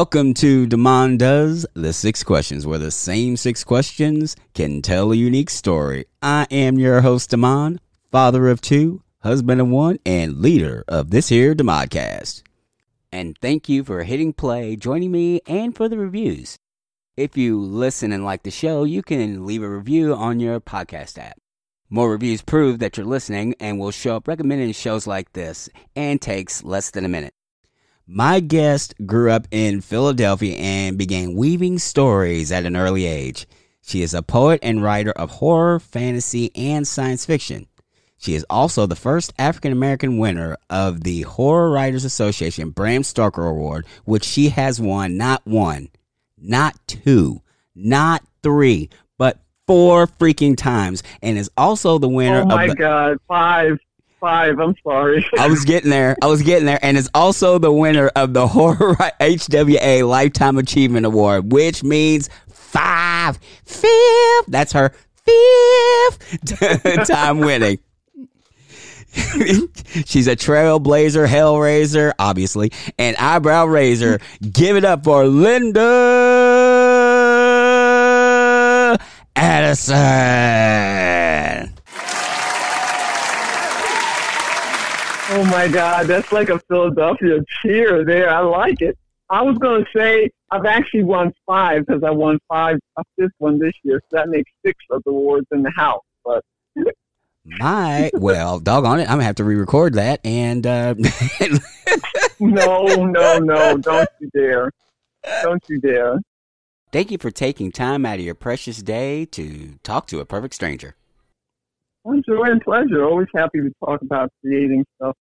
Welcome to Demond Does the Six Questions, where the same six questions can tell a unique story. I am your host, Demond, father of two, husband of one, and leader of this here Demodcast. And thank you for hitting play, joining me, and for the reviews. If you listen and like the show, you can leave a review on your podcast app. More reviews prove that you're listening and will show up recommending shows like this and takes less than a minute. My guest grew up in Philadelphia and began weaving stories at an early age. She is a poet and writer of horror, fantasy, and science fiction. She is also the first African American winner of the Horror Writers Association Bram Stoker Award, which she has won not one, not two, not three, but four freaking times, and is also the winner Oh my of the, God, five, five. I'm sorry. I was getting there. I was getting there, and is also the winner of the Horror HWA Lifetime Achievement Award, which means five, fifth. That's her fifth time winning. She's a trailblazer, hellraiser, obviously, and eyebrow raiser. Give it up for Linda Addison. Oh my God, that's like a Philadelphia cheer there. I like it. I was going to say I've actually won five because I won five, a fifth one this year. So that makes six of the awards in the house. But My well, doggone it, I'm gonna have to re-record that and uh, no, no, no, don't you dare. Don't you dare. thank you for taking time out of your precious day to talk to a perfect stranger. Well, joy and pleasure. Always happy to talk about creating stuff.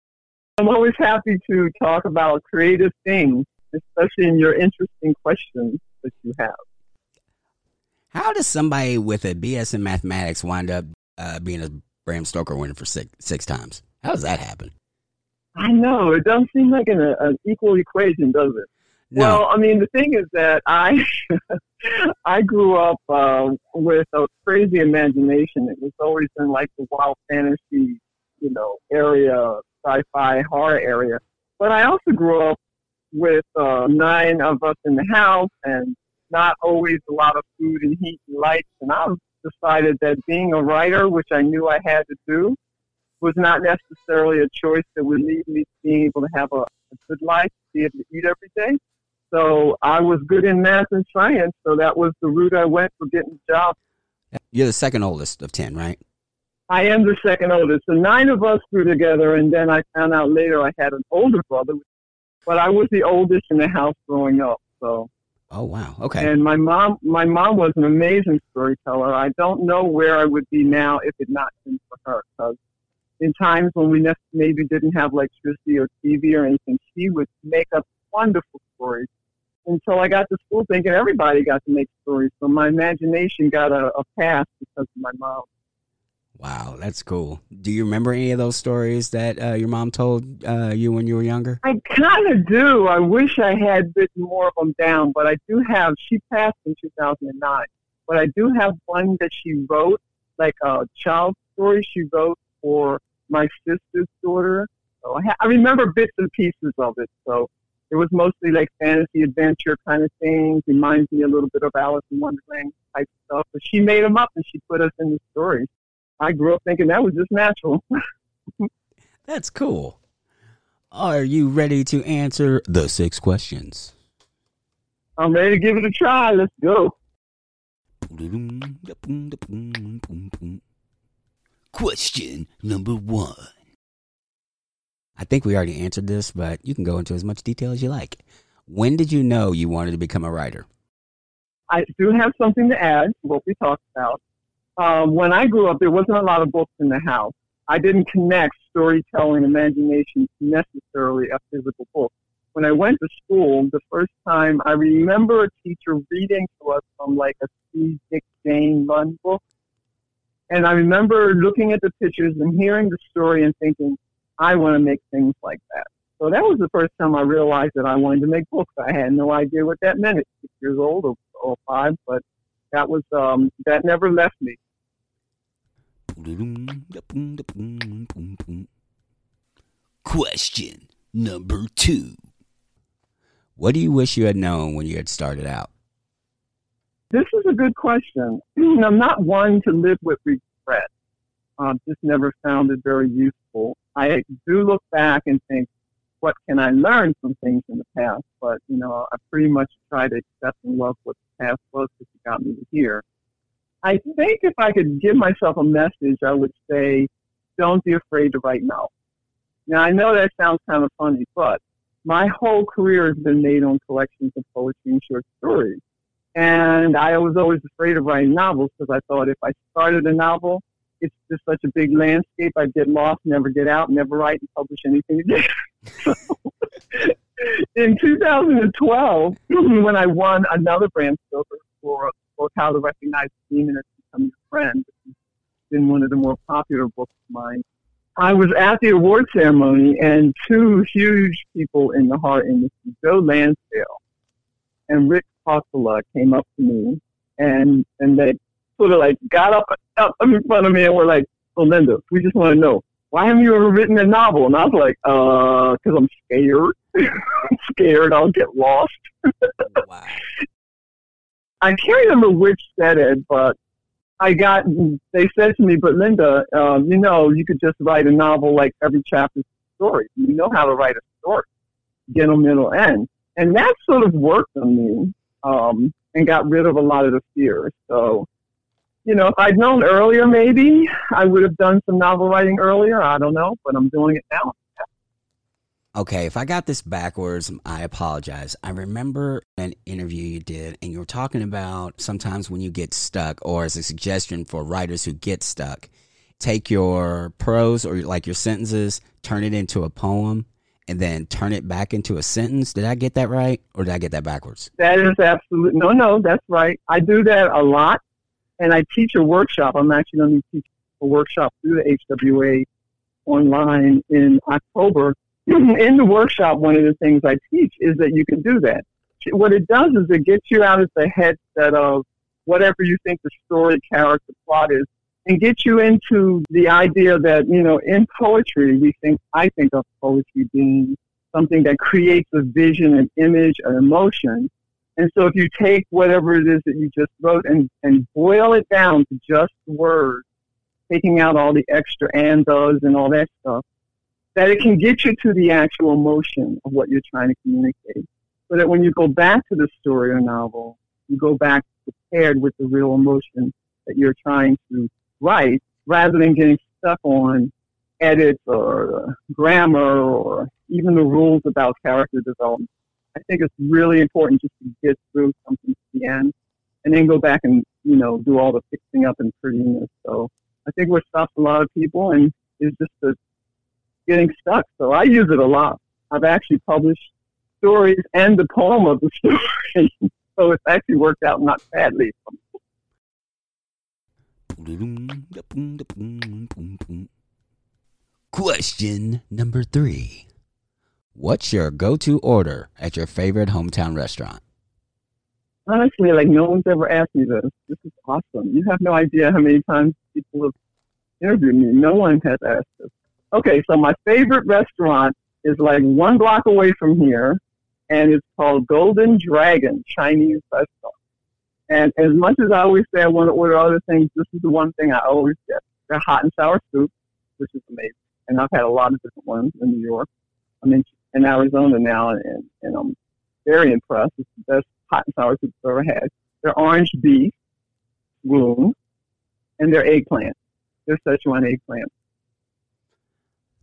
I'm always happy to talk about creative things, especially in your interesting questions that you have. How does somebody with a BS in mathematics wind up uh, being a Bram Stoker winner for six six times? How does that happen? I know it doesn't seem like an, an equal equation, does it? No. Well, I mean, the thing is that I I grew up uh, with a crazy imagination. It was always in like the wild fantasy, you know, area, sci-fi horror area. But I also grew up with uh, nine of us in the house, and not always a lot of food and heat and lights. And I decided that being a writer, which I knew I had to do, was not necessarily a choice that would lead me to being able to have a, a good life, be able to eat every day. So I was good in math and science, so that was the route I went for getting a job. You're the second oldest of ten, right? I am the second oldest. So nine of us grew together, and then I found out later I had an older brother, but I was the oldest in the house growing up. So, Oh wow. Okay. and my mom, my mom was an amazing storyteller. I don't know where I would be now if it not been for her, because in times when we ne- maybe didn't have electricity or TV or anything, she would make up wonderful stories. Until I got to school thinking everybody got to make stories, so my imagination got a, a pass because of my mom. Wow, that's cool. Do you remember any of those stories that uh, your mom told uh, you when you were younger? I kind of do. I wish I had written more of them down, but I do have. She passed in 2009, but I do have one that she wrote, like a child story she wrote for my sister's daughter. So I, ha- I remember bits and pieces of it. So it was mostly like fantasy adventure kind of things. Reminds me a little bit of Alice in Wonderland type stuff. But she made them up and she put us in the stories. I grew up thinking that was just natural. That's cool. Are you ready to answer the six questions? I'm ready to give it a try. Let's go. Question number one. I think we already answered this, but you can go into as much detail as you like. When did you know you wanted to become a writer? I do have something to add what we talked about. Um, when I grew up, there wasn't a lot of books in the house. I didn't connect storytelling, imagination necessarily a physical book. When I went to school, the first time I remember a teacher reading to us from like a Steve Dick Jane Run book. And I remember looking at the pictures and hearing the story and thinking, I want to make things like that. So that was the first time I realized that I wanted to make books. I had no idea what that meant at six years old or, or five, but that was um, that never left me. Question number two. What do you wish you had known when you had started out? This is a good question. I'm not one to live with regret. Uh, just never sounded very useful. I do look back and think, what can I learn from things in the past? But, you know, I pretty much try to accept and love what the past was because it got me to here. I think if I could give myself a message, I would say, don't be afraid to write now. Now, I know that sounds kind of funny, but my whole career has been made on collections of poetry and short stories. And I was always afraid of writing novels because I thought if I started a novel, it's just such a big landscape. I'd get lost, never get out, never write and publish anything again. so, in 2012, when I won another Bram Stoker for, for How to Recognize a Demon and Become Your Friend, which been one of the more popular books of mine, I was at the award ceremony, and two huge people in the horror industry, Joe Lansdale and Rick Hautala, came up to me, and and they sort of like got up, up in front of me and were like, "So Linda, we just want to know why haven't you ever written a novel?" And I was like, "Uh, because I'm scared. I'm scared I'll get lost." wow. I can't remember which said it, but I got, they said to me, but Linda, um, you know, you could just write a novel like every chapter's a story. You know how to write a story, beginning, middle, end. And that sort of worked on me um, and got rid of a lot of the fear. So, you know, if I'd known earlier, maybe I would have done some novel writing earlier. I don't know, but I'm doing it now okay, if I got this backwards, I apologize. I remember an interview you did, and you were talking about sometimes when you get stuck, or as a suggestion for writers who get stuck, take your prose or like your sentences, turn it into a poem, and then turn it back into a sentence. Did I get that right, or did I get that backwards? That is absolutely no, no, that's right. I do that a lot, and I teach a workshop. I'm actually going to teach a workshop through the HWA online in October in the workshop, one of the things I teach is that you can do that. What it does is it gets you out of the headset of whatever you think the story, character, plot is, and get you into the idea that, you know, in poetry, we think, I think of poetry being something that creates a vision, an image, an emotion. And so if you take whatever it is that you just wrote and, and boil it down to just words, taking out all the extra and does and all that stuff, that it can get you to the actual emotion of what you're trying to communicate. So that when you go back to the story or novel, you go back prepared with the real emotion that you're trying to write rather than getting stuck on edits or grammar or even the rules about character development. I think it's really important just to get through something to the end and then go back and, you know, do all the fixing up and prettiness. So I think what stops a lot of people and is just the getting stuck. So I use it a lot. I've actually published stories and the poem of the story. so it's actually worked out not badly. Question number three. What's your go to order at your favorite hometown restaurant? Honestly, like no one's ever asked me this. This is awesome. You have no idea how many times people have interviewed me. No one has asked this. Okay, so my favorite restaurant is like one block away from here, and it's called Golden Dragon Chinese Restaurant. And as much as I always say I want to order other things, this is the one thing I always get. Their hot and sour soup, which is amazing. And I've had a lot of different ones in New York. I'm in, in Arizona now, and, and I'm very impressed. It's the best hot and sour soup I've ever had. Their orange beef, room, and their eggplant. Their Szechuan eggplant.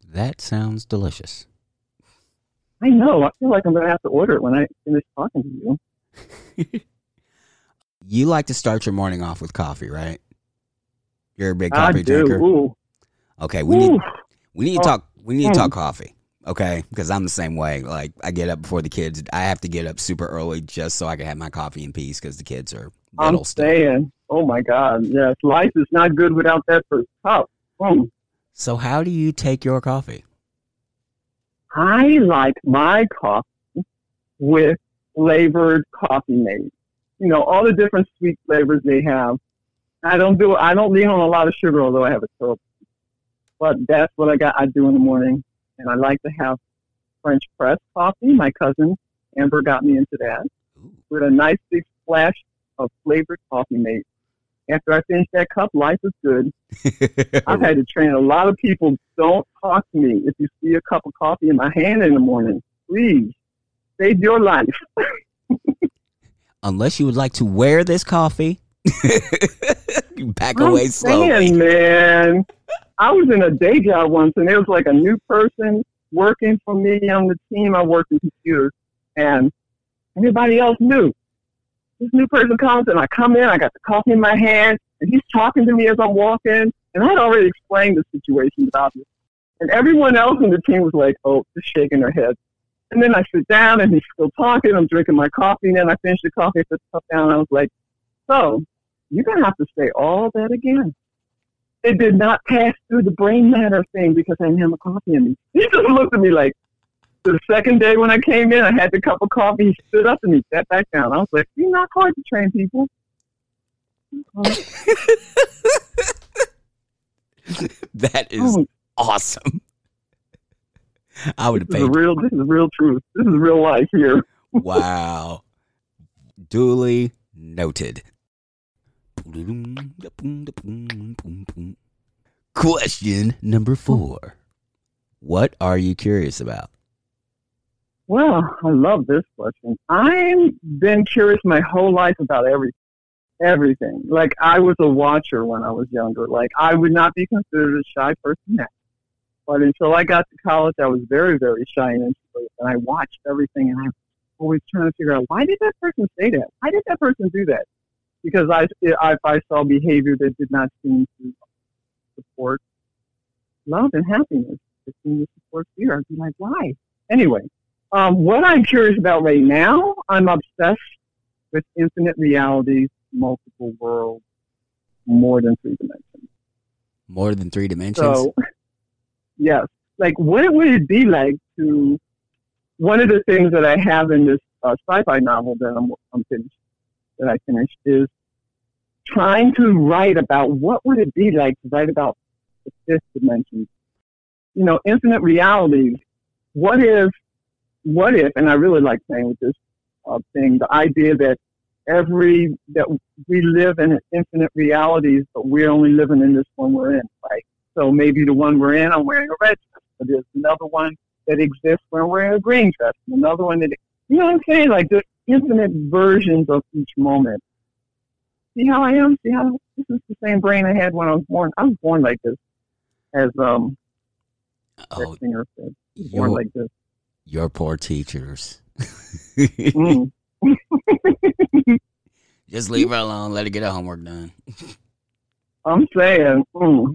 That sounds delicious. I know. I feel like I'm going to have to order it when I finish talking to you. you like to start your morning off with coffee, right? You're a big coffee drinker. Ooh. Okay, we Ooh. need we need to oh. talk we need to talk mm. coffee. Okay, because I'm the same way. Like I get up before the kids. I have to get up super early just so I can have my coffee in peace because the kids are little. I'm saying, oh my god, yes, life is not good without that first cup. Mm. So, how do you take your coffee? I like my coffee with flavored coffee made. You know, all the different sweet flavors they have. I don't do I don't lean on a lot of sugar, although I have a syrup. But that's what I got. I do in the morning, and I like to have French press coffee. My cousin Amber got me into that with a nice big splash of flavored coffee mate. After I finish that cup, life is good. I've had to train a lot of people. Don't talk to me if you see a cup of coffee in my hand in the morning. Please save your life. Unless you would like to wear this coffee, back I'm away slowly. saying, man. I was in a day job once, and there was like a new person working for me on the team. I worked in computers, and everybody else knew. This new person comes, and I come in. I got the coffee in my hand, and he's talking to me as I'm walking. And I'd already explained the situation this, and everyone else in the team was like, "Oh, just shaking their head." And then I sit down, and he's still talking. I'm drinking my coffee, and then I finish the coffee, put the cup down, and I was like, "So, you're gonna have to say all that again." It did not pass through the brain matter thing because I didn't have a coffee in me. He just looked at me like, the second day when I came in, I had the cup of coffee. He stood up and he sat back down. I was like, you're not hard to train people. that is Oh, awesome. I would have this is paid. real. This is real truth. This is real life here. Wow. Duly noted. Question number four. What are you curious about? Well, I love this question. I've been curious my whole life about everything. Everything. Like I was a watcher when I was younger. Like I would not be considered a shy person now. But until I got to college, I was very, very shy and introverted. And I watched everything, and I was always trying to figure out why did that person say that? Why did that person do that? Because I, if I saw behavior that did not seem to support love and happiness, it seemed to support fear, I'd be like, why? Anyway, um, what I'm curious about right now, I'm obsessed with infinite realities, multiple worlds, more than three dimensions. More than three dimensions? So, yes, like what would it be like to? One of the things that I have in this uh, sci-fi novel that I'm, I'm finished, that I finished, is trying to write about what would it be like to write about the fifth dimension. You know, infinite realities. What if? What if? And I really like playing with this uh, thing. The idea that every that we live in infinite realities, but we're only living in this one we're in, right? So maybe the one we're in, I'm wearing a red dress, but there's another one that exists where I'm wearing a green dress, another one that, you know what I'm saying? Like the infinite versions of each moment. See how I am? See how this is the same brain I had when I was born? I was born like this, as um, oh, Singer said. Born like this. your poor teachers. Mm. Just leave her alone. Let her get her homework done. I'm saying, mm,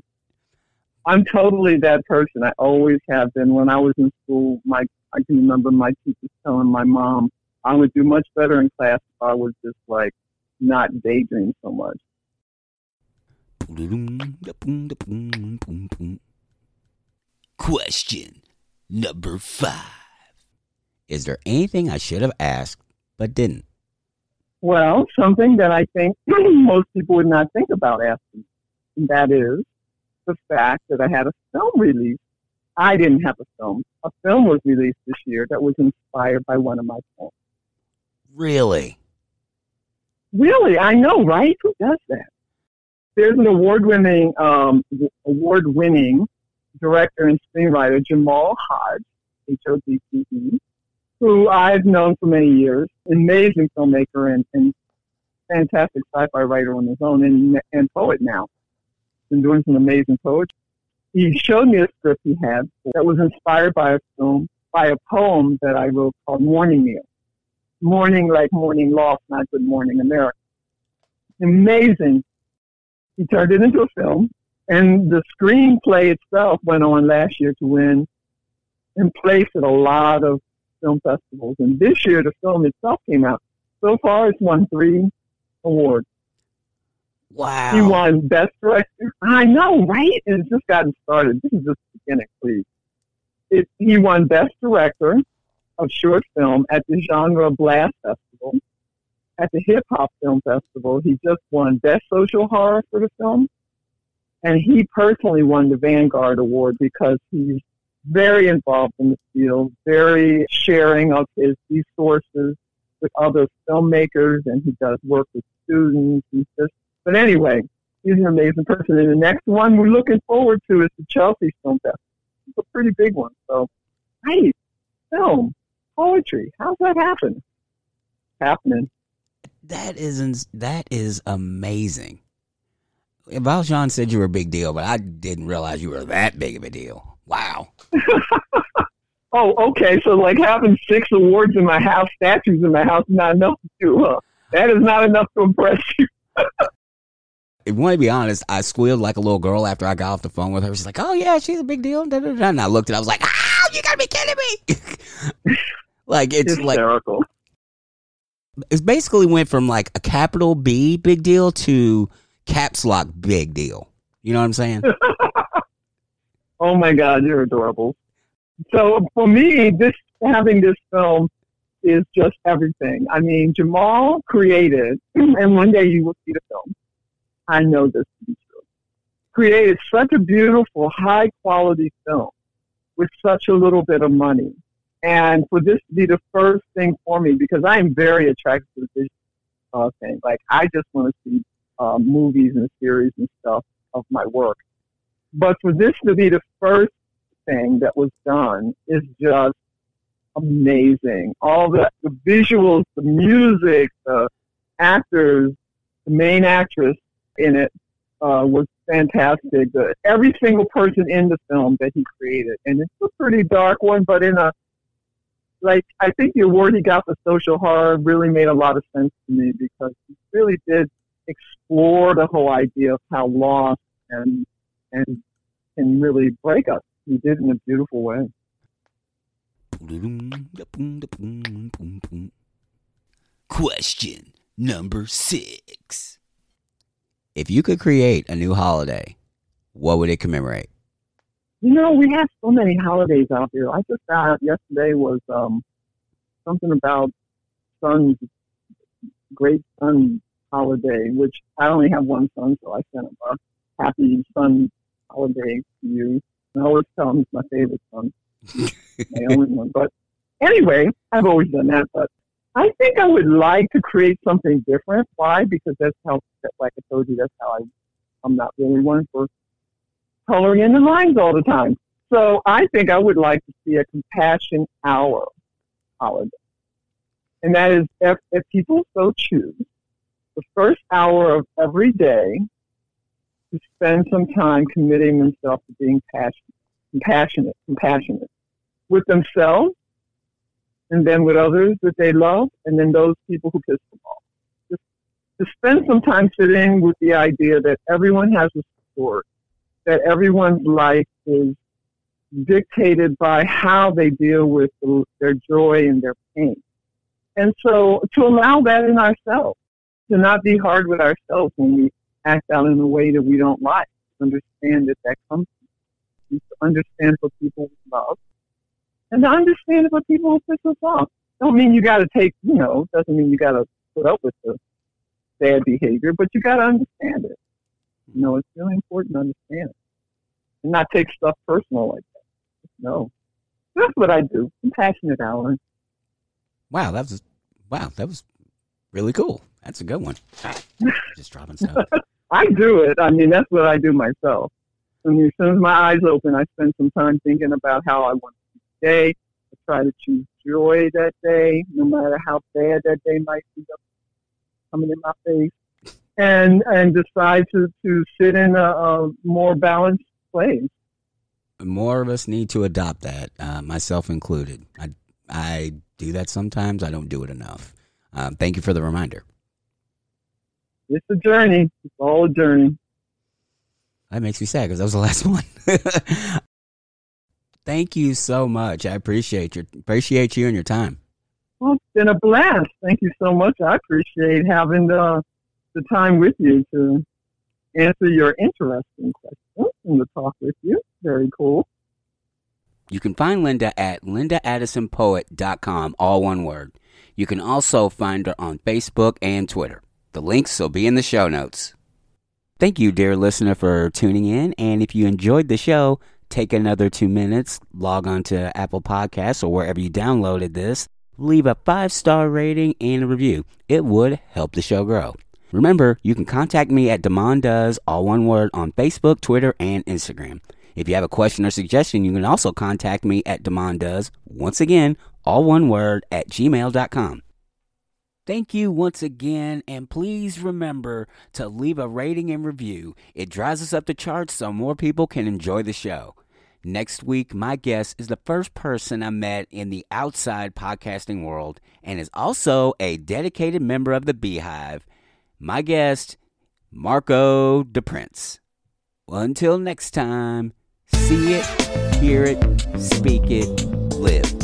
I'm totally that person. I always have been. When I was in school, my I can remember my teachers telling my mom I would do much better in class if I was just like not daydream so much. Question number five. Is there anything I should have asked but didn't? Well, something that I think most people would not think about asking, and that is the fact that I had a film release. I didn't have a film. A film was released this year that was inspired by one of my poems. Really? Really, I know, right? Who does that? There's an award-winning, um, award-winning director and screenwriter, Jamal Hodge, H-O-D-G-E, who I've known for many years. Amazing filmmaker and, and fantastic sci-fi writer on his own, and, and poet now. Been doing some amazing poetry. He showed me a script he had that was inspired by a film, by a poem that I wrote called Mourning Meal. Mourning like mourning lost, not good morning America. Amazing. He turned it into a film, and the screenplay itself went on last year to win in place at a lot of film festivals. And this year, the film itself came out. So far, it's won three awards. Wow. He won Best Director. I know, right? It's just gotten started. This is just the beginning, please. It, he won Best Director of Short Film at the Genre Blast Festival. At the Hip Hop Film Festival, he just won Best Social Horror for the film. And he personally won the Vanguard Award because he's very involved in the field, very sharing of his resources with other filmmakers, and he does work with students. And just, but anyway, he's an amazing person. And the next one we're looking forward to is the Chelsea Film Festival. It's a pretty big one. So, hey, film, poetry, how's that happen? happening. That isn't. That is amazing. Valjean said you were a big deal, but I didn't realize you were that big of a deal. Wow. oh, okay. So like having six awards in my house, statues in my house, not enough to do, huh? That is not enough to impress you. if you want to be honest, I squealed like a little girl after I got off the phone with her. She's like, "Oh yeah, she's a big deal." And I looked at, it, I was like, "Ah, you gotta be kidding me!" like it's Hysterical. like it's basically went from like a capital B big deal to caps lock big deal. You know what I'm saying? oh my God, you're adorable. So for me, this having this film is just everything. I mean, Jamal created, and one day you will see the film. I know this to be true. Created such a beautiful, high quality film with such a little bit of money. And for this to be the first thing for me, because I am very attracted to the vision uh, thing. Like, I just want to see uh, movies and series and stuff of my work. But for this to be the first thing that was done is just amazing. All the, the visuals, the music, the actors, the main actress in it uh, was fantastic. The, every single person in the film that he created, and it's a pretty dark one, but in a like I think the award he got for social horror really made a lot of sense to me because he really did explore the whole idea of how loss and and can really break us. He did in a beautiful way. Question number six. If you could create a new holiday, what would it commemorate? You know, we have so many holidays out there. I just found out yesterday was um, something about son's great son holiday, which I only have one son, so I sent him a happy son holiday to you. And I always tell him he's my favorite son, my only one. But anyway, I've always done that. But I think I would like to create something different. Why? Because that's how, like I told you, that's how I, I'm not really one for coloring in the lines all the time. So I think I would like to see a compassion hour holiday. And that is if, if people so choose, the first hour of every day to spend some time committing themselves to being passionate, compassionate, compassionate with themselves and then with others that they love and then those people who piss them off. Just to spend some time sitting with the idea that everyone has a story that everyone's life is dictated by how they deal with their joy and their pain. And so to allow that in ourselves, to not be hard with ourselves when we act out in a way that we don't like, understand that that comes from to understand what people love, and to understand what people piss us off. Don't mean you got to take, you know, doesn't mean you got to put up with the bad behavior, but you got to understand it. You know, it's really important to understand and not take stuff personal like that. No, that's what I do. I'm passionate, Alan. Wow, that was wow, that was really cool. That's a good one. Just dropping stuff. I do it. I mean, that's what I do myself. I mean, as soon as my eyes open, I spend some time thinking about how I want to today. I try to choose joy that day, no matter how bad that day might be coming in my face and and decide to to sit in a, a more balanced place. More of us need to adopt that, uh, myself included. I I do that sometimes. I don't do it enough. Um, thank you for the reminder. It's a journey. It's all a journey. That makes me sad because that was the last one. thank you so much. I appreciate your appreciate you and your time. Well, it's been a blast. Thank you so much. I appreciate having the the time with you to answer your interesting questions and to talk with you. Very cool. You can find Linda at lindaaddisonpoet.com, all one word. You can also find her on Facebook and Twitter. The links will be in the show notes. Thank you, dear listener, for tuning in. And if you enjoyed the show, take another two minutes, log on to Apple Podcasts or wherever you downloaded this, leave a five star rating and a review. It would help the show grow. Remember, you can contact me at Demond Does, all one word, on Facebook, Twitter, and Instagram. If you have a question or suggestion, you can also contact me at Demond Does, once again, all one word, at gmail.com. Thank you once again, and please remember to leave a rating and review. It drives us up the charts so more people can enjoy the show. Next week, my guest is the first person I met in the outside podcasting world and is also a dedicated member of the Beehive. My guest, Marco DePrince. Until next time, see it, hear it, speak it, live.